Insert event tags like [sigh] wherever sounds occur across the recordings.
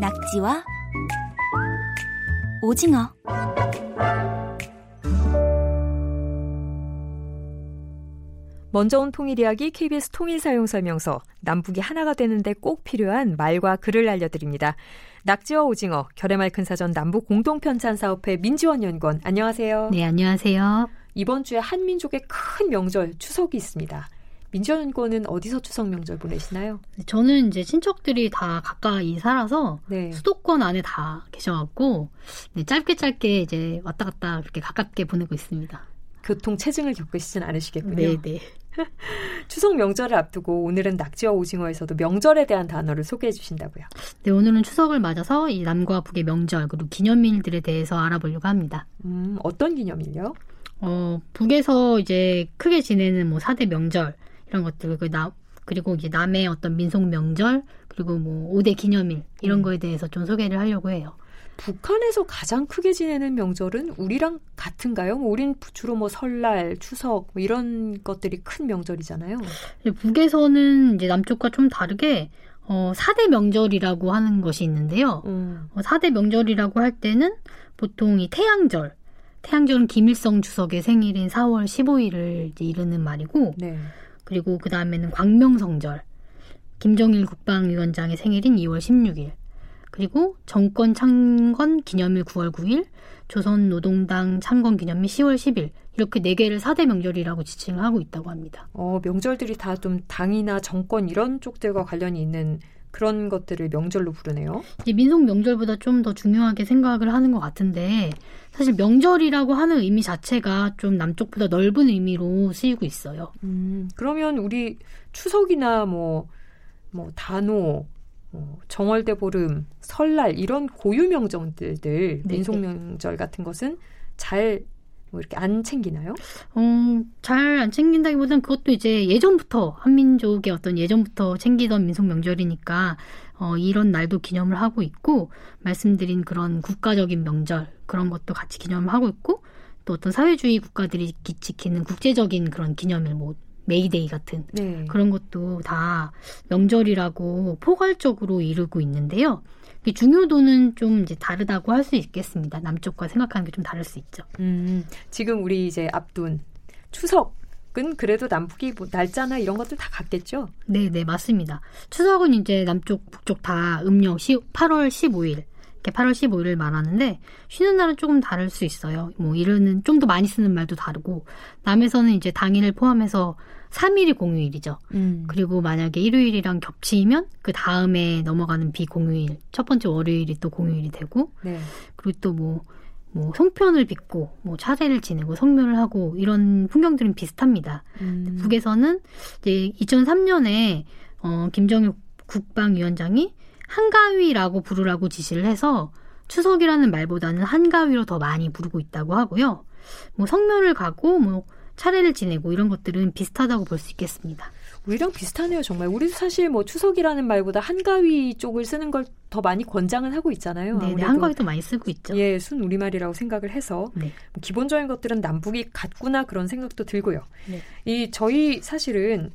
낙지와 오징어 먼저 온 통일 이야기 KBS 통일 사용 설명서 남북이 하나가 되는데 꼭 필요한 말과 글을 알려드립니다. 낙지와 오징어 결의말 큰 사전 남북 공동 편찬 사업회 민지원 연구원 안녕하세요. 네 안녕하세요. 이번 주에 한민족의 큰 명절 추석이 있습니다. 민지원 연구원은 어디서 추석 명절 보내시나요? 저는 이제 친척들이 다 가까이 살아서 네. 수도권 안에 다 계셔갖고 네, 짧게 짧게 이제 왔다 갔다 그렇게 가깝게 보내고 있습니다. 교통 체증을 겪으시진 않으시겠군요. 네 네. [laughs] 추석 명절을 앞두고 오늘은 낙지와 오징어에서도 명절에 대한 단어를 소개해 주신다고요. 네, 오늘은 추석을 맞아서 이 남과 북의 명절 그리고 기념일들에 대해서 알아보려고 합니다. 음, 어떤 기념일요? 어, 북에서 이제 크게 지내는 뭐 4대 명절 이런 것들 그 나, 그리고 이제 남의 어떤 민속 명절 그리고 뭐 5대 기념일 이런 음. 거에 대해서 좀 소개를 하려고 해요. 북한에서 가장 크게 지내는 명절은 우리랑 같은가요? 뭐 우린 주로 뭐 설날, 추석 뭐 이런 것들이 큰 명절이잖아요. 북에서는 이제 남쪽과 좀 다르게 어, 4대 명절이라고 하는 것이 있는데요. 음. 어, 4대 명절이라고 할 때는 보통 이 태양절, 태양절은 김일성 주석의 생일인 4월 15일을 이제 이르는 말이고, 네. 그리고 그 다음에는 광명성절, 김정일 국방위원장의 생일인 2월 16일, 그리고 정권 창건 기념일 9월 9일, 조선노동당 창건 기념일 10월 10일, 이렇게 네 개를 4대 명절이라고 지칭을 하고 있다고 합니다. 어, 명절들이 다 좀 당이나 정권 이런 쪽들과 관련이 있는 그런 것들을 명절로 부르네요. 이제 민속 명절보다 좀 더 중요하게 생각을 하는 것 같은데 사실 명절이라고 하는 의미 자체가 좀 남쪽보다 넓은 의미로 쓰이고 있어요. 음, 그러면 우리 추석이나 뭐, 뭐, 단오, 뭐 정월대 보름, 설날 이런 고유 명절들, 네, 민속 네. 명절 같은 것은 잘 뭐 이렇게 안 챙기나요? 어, 잘안 챙긴다기보다는 그것도 이제 예전부터 한민족의 어떤 예전부터 챙기던 민속 명절이니까 어, 이런 날도 기념을 하고 있고 말씀드린 그런 국가적인 명절 그런 것도 같이 기념을 하고 있고 또 어떤 사회주의 국가들이 기- 지키는 국제적인 그런 기념일 뭐 메이데이 같은 네. 그런 것도 다 명절이라고 포괄적으로 이루고 있는데요. 이 중요도는 좀 이제 다르다고 할 수 있겠습니다. 남쪽과 생각하는 게 좀 다를 수 있죠. 음, 지금 우리 이제 앞둔 추석 은 그래도 남북이 뭐 날짜나 이런 것들 다 같겠죠? 네, 네, 맞습니다. 추석은 이제 남쪽, 북쪽 다 음력 8월 15일. 이렇게 8월 15일을 말하는데 쉬는 날은 조금 다를 수 있어요. 뭐 이르는 좀 더 많이 쓰는 말도 다르고 남에서는 이제 당일을 포함해서 3일이 공휴일이죠. 음. 그리고 만약에 일요일이랑 겹치면 그 다음에 넘어가는 비공휴일, 첫 번째 월요일이 또 공휴일이 되고 네. 그리고 또 뭐, 뭐, 송편을 빚고, 뭐, 차례를 지내고, 성묘를 하고, 이런 풍경들은 비슷합니다. 음. 북에서는 이제 2003년에, 어, 김정일 국방위원장이 한가위라고 부르라고 지시를 해서 추석이라는 말보다는 한가위로 더 많이 부르고 있다고 하고요. 뭐, 성묘를 가고, 뭐, 차례를 지내고, 이런 것들은 비슷하다고 볼 수 있겠습니다. 우리랑 비슷하네요, 정말. 우리도 사실 뭐 추석이라는 말보다 한가위 쪽을 쓰는 걸 더 많이 권장은 하고 있잖아요. 네, 네, 한가위도 많이 쓰고 있죠. 예, 순 우리말이라고 생각을 해서 네. 뭐 기본적인 것들은 남북이 같구나 그런 생각도 들고요. 네. 이 저희 사실은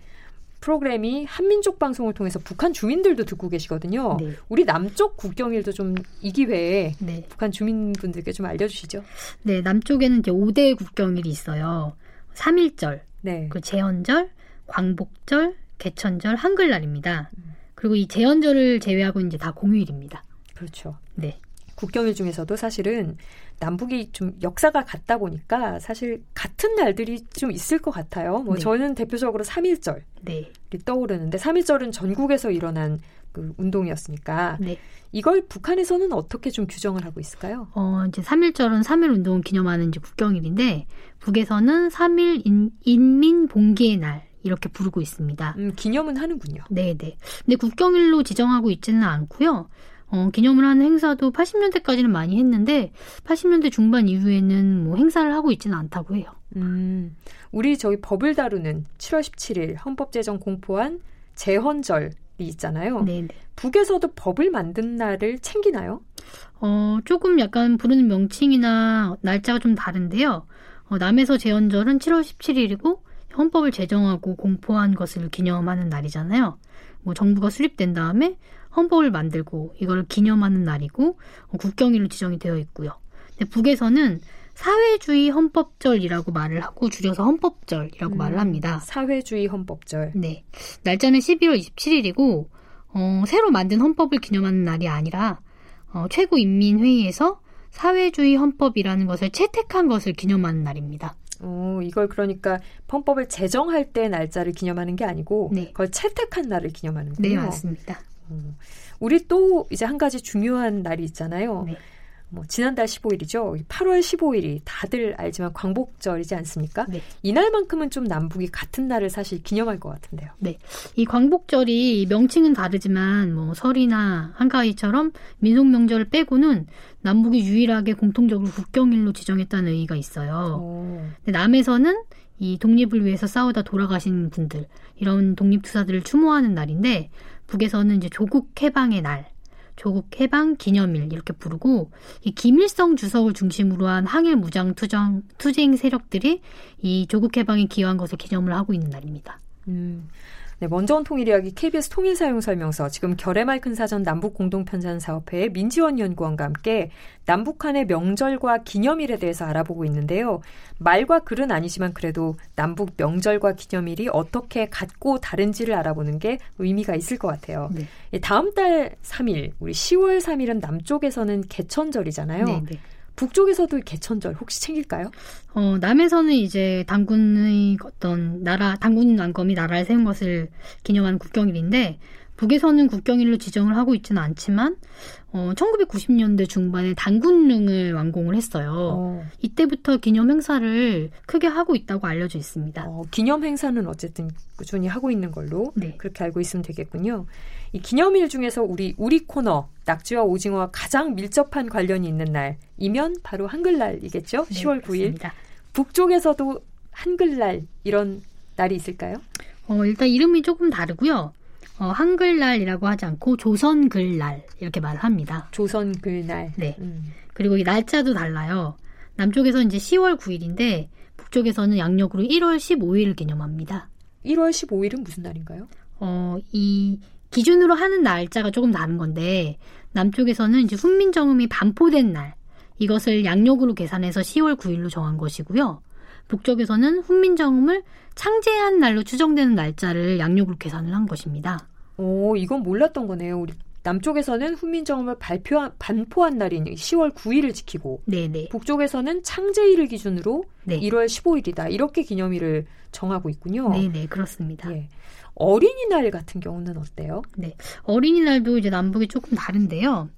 프로그램이 한민족 방송을 통해서 북한 주민들도 듣고 계시거든요. 네. 우리 남쪽 국경일도 좀 이 기회에 네. 북한 주민분들께 좀 알려주시죠. 네, 남쪽에는 이제 5대 국경일이 있어요. 3일절, 네. 그 제헌절, 광복절, 개천절, 한글날입니다. 그리고 이 제헌절을 제외하고 이제 다 공휴일입니다. 그렇죠. 네. 국경일 중에서도 사실은 남북이 좀 역사가 같다 보니까 사실 같은 날들이 좀 있을 것 같아요. 뭐 네. 저는 대표적으로 3.1절이 네. 떠오르는데 3.1절은 전국에서 일어난 그 운동이었으니까 네. 이걸 북한에서는 어떻게 좀 규정을 하고 있을까요? 어, 이제 3.1절은 3.1 운동을 기념하는 이제 국경일인데, 북에서는 3.1 인, 인민봉기의 날, 이렇게 부르고 있습니다. 음, 기념은 하는군요. 네 네. 근데 국경일로 지정하고 있지는 않고요. 어, 기념을 하는 행사도 80년대까지는 많이 했는데 80년대 중반 이후에는 뭐 행사를 하고 있지는 않다고 해요. 음, 우리 저희 법을 다루는 7월 17일 헌법 제정 공포한 재헌절이 있잖아요. 네네. 북에서도 법을 만든 날을 챙기나요? 어, 조금 약간 부르는 명칭이나 날짜가 좀 다른데요. 어, 남에서 재헌절은 7월 17일이고 헌법을 제정하고 공포한 것을 기념하는 날이잖아요. 뭐 정부가 수립된 다음에 헌법을 만들고 이걸 기념하는 날이고 어, 국경일로 지정이 되어 있고요. 북에서는 사회주의 헌법절이라고 말을 하고 줄여서 헌법절이라고 음, 말을 합니다. 사회주의 헌법절. 네. 날짜는 12월 27일이고 어, 새로 만든 헌법을 기념하는 날이 아니라 어, 최고인민회의에서 사회주의 헌법이라는 것을 채택한 것을 기념하는 날입니다. 어, 이걸 그러니까 헌법을 제정할 때 날짜를 기념하는 게 아니고 네. 그걸 채택한 날을 기념하는 거예요. 네, 맞습니다. 어, 우리 또 이제 한 가지 중요한 날이 있잖아요. 네. 뭐 지난달 15일이죠. 8월 15일이 다들 알지만 광복절이지 않습니까? 네. 이날만큼은 좀 남북이 같은 날을 사실 기념할 것 같은데요. 네. 이 광복절이 명칭은 다르지만 뭐 설이나 한가위처럼 민속 명절을 빼고는 남북이 유일하게 공통적으로 국경일로 지정했다는 의의가 있어요. 남에서는 이 독립을 위해서 싸우다 돌아가신 분들 이런 독립투사들을 추모하는 날인데 북에서는 이제 조국 해방의 날 조국 해방 기념일 이렇게 부르고 이 김일성 주석을 중심으로 한 항일 무장 투정 투쟁 세력들이 이 조국 해방에 기여한 것을 기념을 하고 있는 날입니다. 음. 네, 먼저 온 통일 이야기 KBS 통일 사용 설명서 지금 결의말 큰 사전 남북 공동 편찬 사업회의 민지원 연구원과 함께 남북한의 명절과 기념일에 대해서 알아보고 있는데요. 말과 글은 아니지만 그래도 남북 명절과 기념일이 어떻게 같고 다른지를 알아보는 게 의미가 있을 것 같아요. 네. 다음 달 3일, 우리 10월 3일은 남쪽에서는 개천절이잖아요. 네, 네. 북쪽에서도 개천절 혹시 챙길까요? 어, 남에서는 이제 당군의 어떤 나라, 당군 왕검이 나라를 세운 것을 기념하는 국경일인데, 북에서는 국경일로 지정을 하고 있지는 않지만, 어, 1990년대 중반에 당군릉을 완공을 했어요. 어. 이때부터 기념 행사를 크게 하고 있다고 알려져 있습니다. 어, 기념 행사는 어쨌든 꾸준히 하고 있는 걸로 네. 그렇게 알고 있으면 되겠군요. 이 기념일 중에서 우리 우리 코너 낙지와 오징어와 가장 밀접한 관련이 있는 날이면 바로 한글날이겠죠? 네, 10월 9일. 그렇습니다. 북쪽에서도 한글날 이런 날이 있을까요? 어, 일단 이름이 조금 다르고요. 어, 한글날이라고 하지 않고 조선글날 이렇게 말을 합니다. 조선글날. 네. 음. 그리고 이 날짜도 달라요. 남쪽에서 이제 10월 9일인데 북쪽에서는 양력으로 1월 15일을 기념합니다. 1월 15일은 무슨 날인가요? 어, 이 기준으로 하는 날짜가 조금 다른 건데 남쪽에서는 이제 훈민정음이 반포된 날 이것을 양력으로 계산해서 10월 9일로 정한 것이고요. 북쪽에서는 훈민정음을 창제한 날로 추정되는 날짜를 양력으로 계산을 한 것입니다. 오, 이건 몰랐던 거네요. 우리 남쪽에서는 훈민정음을 발표 반포한 날인 10월 9일을 지키고 네네. 북쪽에서는 창제일을 기준으로 네. 1월 15일이다. 이렇게 기념일을 정하고 있군요. 네네, 그렇습니다. 예. 어린이날 같은 경우는 어때요? 네. 어린이날도 이제 남북이 조금 다른데요.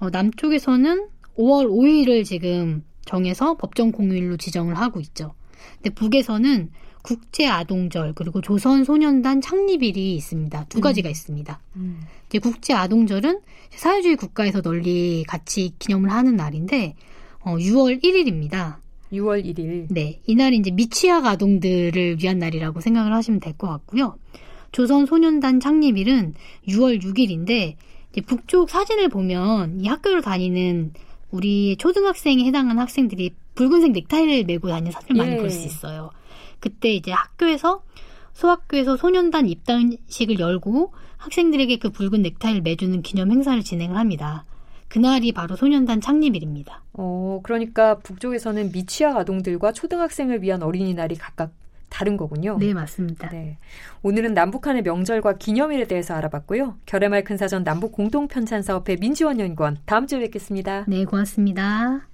어, 남쪽에서는 5월 5일을 지금 정해서 법정 공휴일로 지정을 하고 있죠. 근데 북에서는 국제아동절 그리고 조선소년단 창립일이 있습니다. 두 음. 가지가 음. 있습니다. 음. 이제 국제아동절은 사회주의 국가에서 널리 같이 기념을 하는 날인데 어, 6월 1일입니다. 6월 1일. 네, 이날이 이제 미취학 아동들을 위한 날이라고 생각을 하시면 될 것 같고요. 조선소년단 창립일은 6월 6일인데 북쪽 사진을 보면 이 학교를 다니는 우리 초등학생에 해당하는 학생들이 붉은색 넥타이를 메고 다니는 사진을 많이 예. 볼수 있어요. 그때 이제 학교에서 소학교에서 소년단 입단식을 열고 학생들에게 그 붉은 넥타이를 매주는 기념 행사를 진행을 합니다. 그날이 바로 소년단 창립일입니다. 어, 그러니까 북쪽에서는 미취학 아동들과 초등학생을 위한 어린이날이 각각 다른 거군요. 네, 맞습니다. 네. 오늘은 남북한의 명절과 기념일에 대해서 알아봤고요. 결의말 큰 사전 남북 공동 편찬 사업회 민지원 연구원 다음 주에 뵙겠습니다. 네, 고맙습니다.